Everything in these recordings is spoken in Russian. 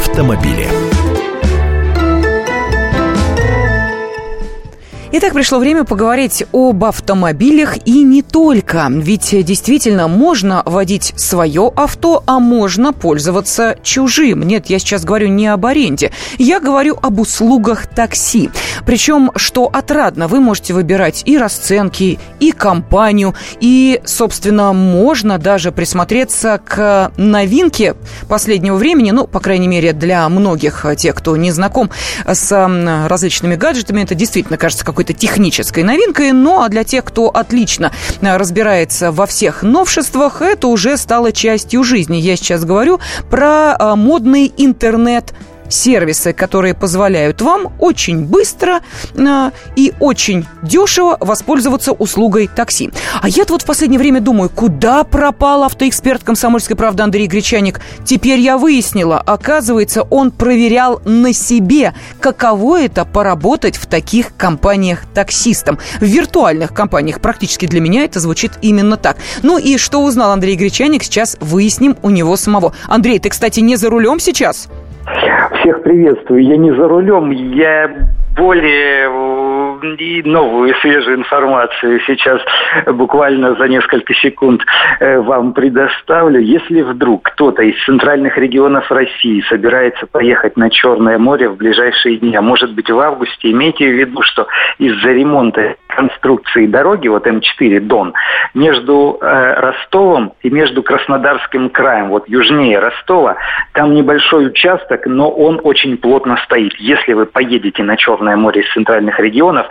автомобили. Итак, пришло время поговорить об автомобилях и не только. Ведь действительно можно водить свое авто, а можно пользоваться чужим. Нет, я сейчас говорю не об аренде. Я говорю об услугах такси. Причем, что отрадно, вы можете выбирать и расценки, и компанию, и, собственно, можно даже присмотреться к новинке последнего времени, ну, по крайней мере, для многих тех, кто не знаком с различными гаджетами, это действительно кажется какой какой-то технической новинкой, ну а для тех, кто отлично э, разбирается во всех новшествах, это уже стало частью жизни. Я сейчас говорю про э, модный интернет сервисы, которые позволяют вам очень быстро э, и очень дешево воспользоваться услугой такси. А я-то вот в последнее время думаю, куда пропал автоэксперт комсомольской правды Андрей Гречаник? Теперь я выяснила, оказывается, он проверял на себе, каково это поработать в таких компаниях таксистом. В виртуальных компаниях практически для меня это звучит именно так. Ну и что узнал Андрей Гречаник, сейчас выясним у него самого. Андрей, ты, кстати, не за рулем сейчас? Всех приветствую. Я не за рулем, я более э, и новую, свежую информацию сейчас буквально за несколько секунд э, вам предоставлю. Если вдруг кто-то из центральных регионов России собирается поехать на Черное море в ближайшие дни, а может быть в августе, имейте в виду, что из-за ремонта конструкции дороги, вот М4 Дон, между э, Ростовом и между Краснодарским краем, вот южнее Ростова, там небольшой участок, но он очень плотно стоит. Если вы поедете на Черное море из центральных регионов,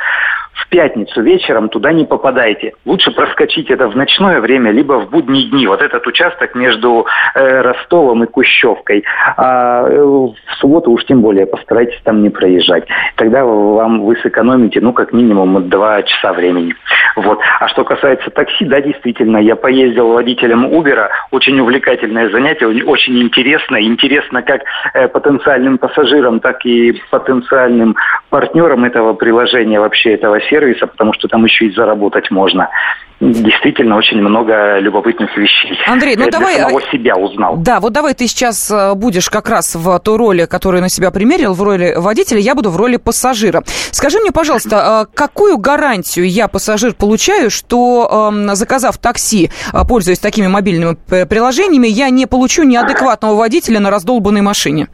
в пятницу вечером туда не попадайте. Лучше проскочить это в ночное время, либо в будние дни. Вот этот участок между э, Ростовом и Кущевкой. А э, в субботу уж тем более постарайтесь там не проезжать. Тогда вам вы сэкономите, ну, как минимум, два часа времени. Вот. А что касается такси, да, действительно, я поездил водителем Uber. Очень увлекательное занятие, очень интересно. Интересно как э, потенциальным пассажирам, так и потенциальным партнерам этого приложения, вообще этого сервиса, потому что там еще и заработать можно действительно очень много любопытных вещей. Андрей, ну Для давай... самого себя узнал. Да, вот давай ты сейчас э, будешь как раз в той роли, которую на себя примерил, в роли водителя, я буду в роли пассажира. Скажи мне, пожалуйста, э, какую гарантию я, пассажир, получаю, что эм, заказав такси, э, пользуясь такими мобильными приложениями, я не получу неадекватного водителя на раздолбанной машине?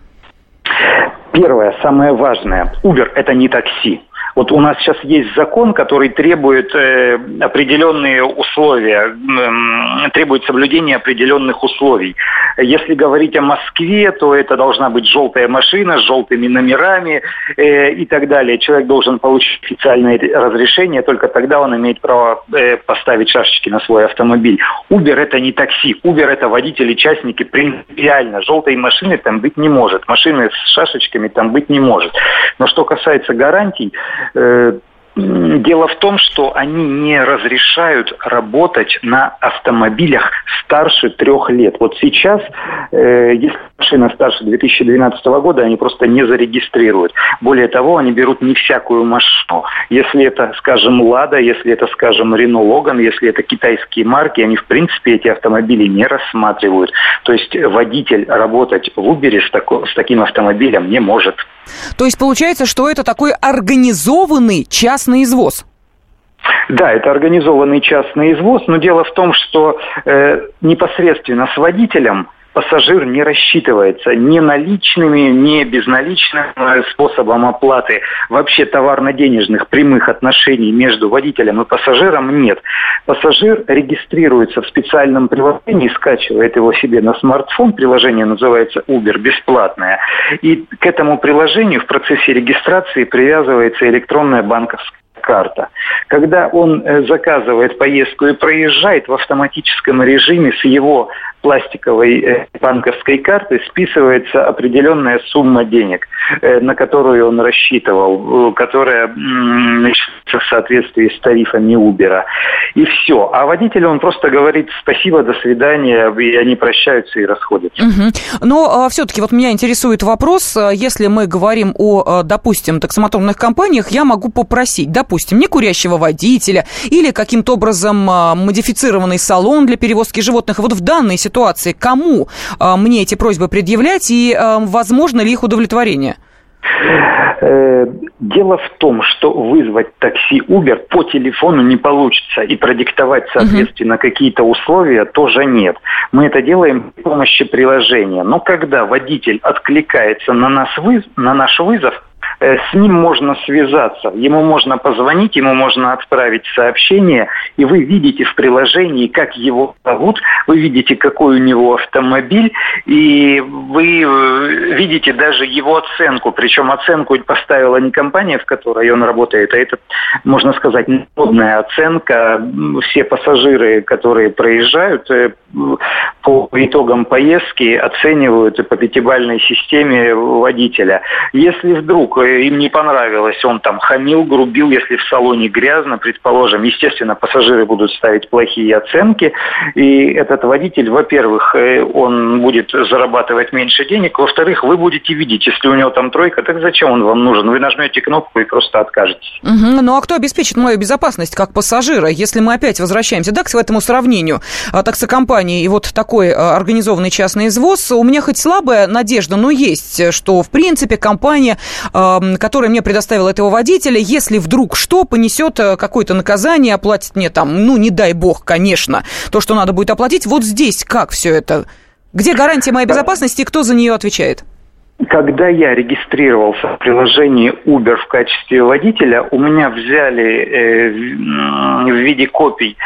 Первое, самое важное, Uber – это не такси. Вот у нас сейчас есть закон, который требует э, определенные условия, э, требует соблюдения определенных условий. Если говорить о Москве, то это должна быть желтая машина с желтыми номерами э, и так далее. Человек должен получить официальное разрешение, только тогда он имеет право э, поставить шашечки на свой автомобиль. Uber это не такси, Uber это водители, частники принципиально. Желтой машины там быть не может, машины с шашечками там быть не может. Но что касается гарантий, дело в том, что они не разрешают работать на автомобилях старше трех лет. Вот сейчас, э, если машина старше 2012 года, они просто не зарегистрируют. Более того, они берут не всякую машину. Если это, скажем, Лада, если это, скажем, Рено Логан, если это китайские марки, они, в принципе, эти автомобили не рассматривают. То есть водитель работать в Uber с, тако, с таким автомобилем не может. То есть получается, что это такой организованный частный извоз? Да, это организованный частный извоз, но дело в том, что э, непосредственно с водителем пассажир не рассчитывается ни наличными, ни безналичным э, способом оплаты. Вообще товарно-денежных прямых отношений между водителем и пассажиром нет. Пассажир регистрируется в специальном приложении, скачивает его себе на смартфон. Приложение называется Uber, бесплатное. И к этому приложению в процессе регистрации привязывается электронная банковская карта. Когда он э, заказывает поездку и проезжает в автоматическом режиме с его пластиковой э, банковской карты списывается определенная сумма денег, э, на которую он рассчитывал, которая в соответствии с тарифами Uber. И все. А водителю он просто говорит спасибо, до свидания, и они прощаются и расходятся. Угу. Но а, все-таки вот меня интересует вопрос, если мы говорим о, допустим, таксомоторных компаниях, я могу попросить, допустим, допустим, некурящего водителя или каким-то образом а, модифицированный салон для перевозки животных. Вот в данной ситуации? Кому э, мне эти просьбы предъявлять и э, возможно ли их удовлетворение? Дело в том, что вызвать такси Uber по телефону не получится и продиктовать, соответственно, какие-то условия тоже нет. Мы это делаем при помощи приложения. Но когда водитель откликается на, нас выз... на наш вызов, с ним можно связаться, ему можно позвонить, ему можно отправить сообщение, и вы видите в приложении, как его зовут, вы видите, какой у него автомобиль, и вы э, видите даже его оценку, причем оценку поставила не компания, в которой он работает, а это, можно сказать, народная оценка. Все пассажиры, которые проезжают, э, по итогам поездки оценивают по пятибальной системе водителя. Если вдруг им не понравилось, он там хамил, грубил, если в салоне грязно, предположим, естественно, пассажиры будут ставить плохие оценки, и этот водитель, во-первых, э, он будет зарабатывать меньше денег, во-вторых, вы будете видеть, если у него там тройка, так зачем он вам нужен? Вы нажмете кнопку и просто откажетесь. Угу. Ну а кто обеспечит мою безопасность как пассажира, если мы опять возвращаемся да, к этому сравнению а, таксокомпании и вот такой а, организованный частный извоз, у меня хоть слабая надежда, но есть, что в принципе компания а, который мне предоставил этого водителя, если вдруг что, понесет э, какое-то наказание, оплатит мне там, ну, не дай бог, конечно, то, что надо будет оплатить. Вот здесь как все это? Где гарантия моей безопасности и кто за нее отвечает? Когда я регистрировался в приложении Uber в качестве водителя, у меня взяли э, в виде копий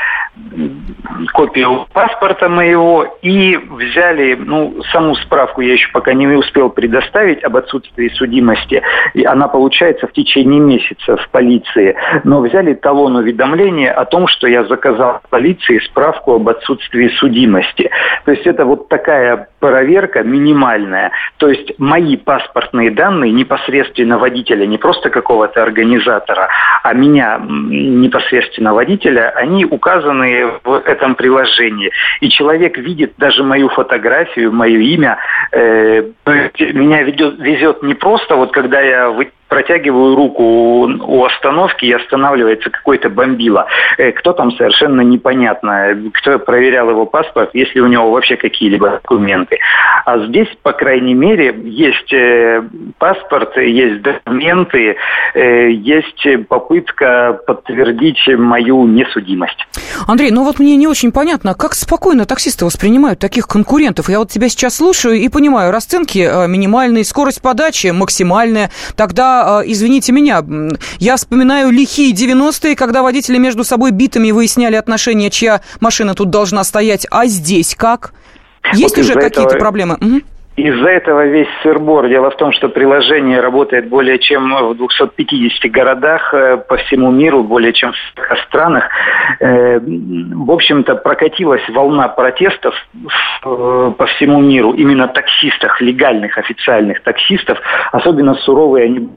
копию паспорта моего и взяли, ну, саму справку я еще пока не успел предоставить об отсутствии судимости. И она получается в течение месяца в полиции. Но взяли талон уведомления о том, что я заказал в полиции справку об отсутствии судимости. То есть это вот такая проверка минимальная. То есть мои паспортные данные непосредственно водителя, не просто какого-то организатора, а меня непосредственно водителя, они указаны в этом приложении. И человек видит даже мою фотографию, мое имя. Э, меня ведет, везет не просто вот когда я протягиваю руку у остановки и останавливается какой-то бомбила. Э, кто там совершенно непонятно. Кто проверял его паспорт, если у него вообще какие-либо документы. А здесь, по крайней мере, есть э, паспорт, есть документы, э, есть попытка подтвердить мою несудимость. Андрей, ну вот мне не очень понятно, как спокойно таксисты воспринимают таких конкурентов. Я вот тебя сейчас слушаю и понимаю, расценки минимальные, скорость подачи максимальная. Тогда а, извините меня, я вспоминаю лихие 90-е, когда водители между собой битами выясняли отношения, чья машина тут должна стоять, а здесь как? Есть вот уже какие-то этого... проблемы? Угу. Из-за этого весь сырбор. Дело в том, что приложение работает более чем в 250 городах э, по всему миру, более чем в 40 странах. Э, в общем-то, прокатилась волна протестов э, по всему миру именно таксистах, легальных официальных таксистов. Особенно суровые они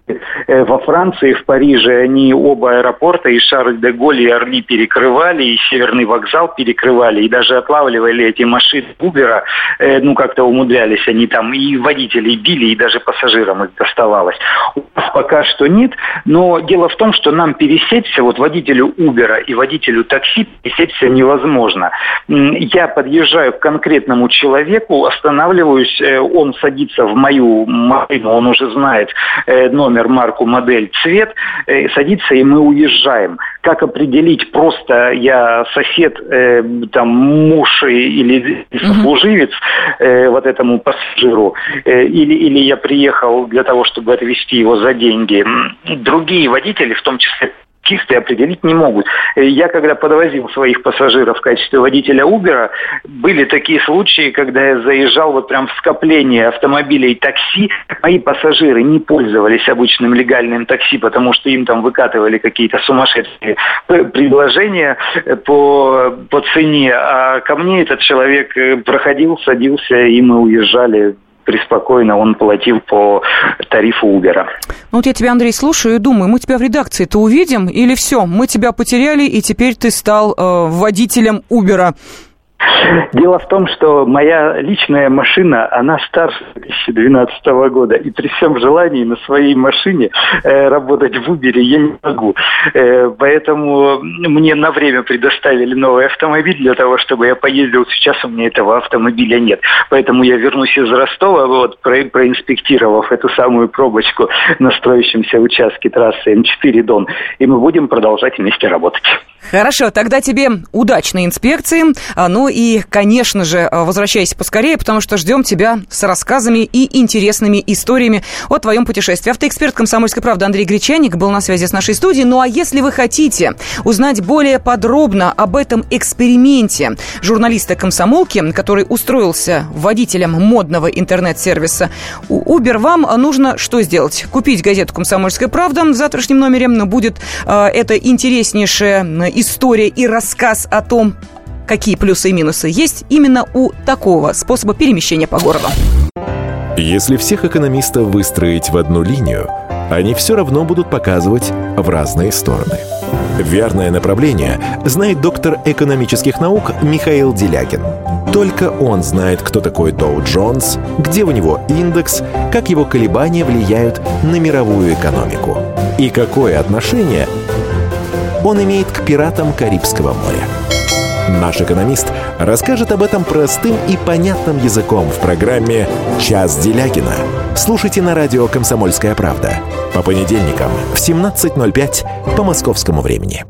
во Франции, в Париже. Они оба аэропорта, и Шарль-де-Голь, и Орли перекрывали, и Северный вокзал перекрывали, и даже отлавливали эти машины Убера. Ну, как-то умудрялись они там и водителей били, и даже пассажирам их доставалось. У нас пока что нет, но дело в том, что нам пересечься, вот водителю Uber и водителю такси пересечься невозможно. Я подъезжаю к конкретному человеку, останавливаюсь, э, он садится в мою машину, он уже знает э, номер, марку, модель, цвет, э, садится, и мы уезжаем. Как определить, просто я сосед, там, муж или сослуживец вот этому пассажиру, пассажиру, э, или, или я приехал для того, чтобы отвезти его за деньги. Другие водители, в том числе чистые определить не могут. Э, я когда подвозил своих пассажиров в качестве водителя Uber, были такие случаи, когда я заезжал вот прям в скопление автомобилей такси, мои пассажиры не пользовались обычным легальным такси, потому что им там выкатывали какие-то сумасшедшие предложения по, по цене, а ко мне этот человек э, проходил, садился, и мы уезжали преспокойно он платил по тарифу Uber. Ну вот я тебя, Андрей, слушаю и думаю, мы тебя в редакции-то увидим или все, мы тебя потеряли, и теперь ты стал э, водителем Uber? Дело в том, что моя личная машина, она старше 2012 года. И при всем желании на своей машине э, работать в Uber я не могу. Э, поэтому мне на время предоставили новый автомобиль для того, чтобы я поездил. Сейчас у меня этого автомобиля нет. Поэтому я вернусь из Ростова, вот, про, проинспектировав эту самую пробочку на строящемся участке трассы М4 Дон. И мы будем продолжать вместе работать. Хорошо, тогда тебе удачной инспекции. А, ну и, конечно же, а, возвращайся поскорее, потому что ждем тебя с рассказами и интересными историями о твоем путешествии. Автоэксперт «Комсомольской правды» Андрей Гречаник был на связи с нашей студией. Ну а если вы хотите узнать более подробно об этом эксперименте журналиста «Комсомолки», который устроился водителем модного интернет-сервиса Uber, вам нужно что сделать? Купить газету «Комсомольская правда» в завтрашнем номере. Будет э, это интереснейшая история и рассказ о том, какие плюсы и минусы есть именно у такого способа перемещения по городу. Если всех экономистов выстроить в одну линию, они все равно будут показывать в разные стороны. Верное направление знает доктор экономических наук Михаил Делякин. Только он знает, кто такой Доу Джонс, где у него индекс, как его колебания влияют на мировую экономику и какое отношение он имеет к пиратам Карибского моря. Наш экономист расскажет об этом простым и понятным языком в программе «Час Делягина». Слушайте на радио «Комсомольская правда» по понедельникам в 17.05 по московскому времени.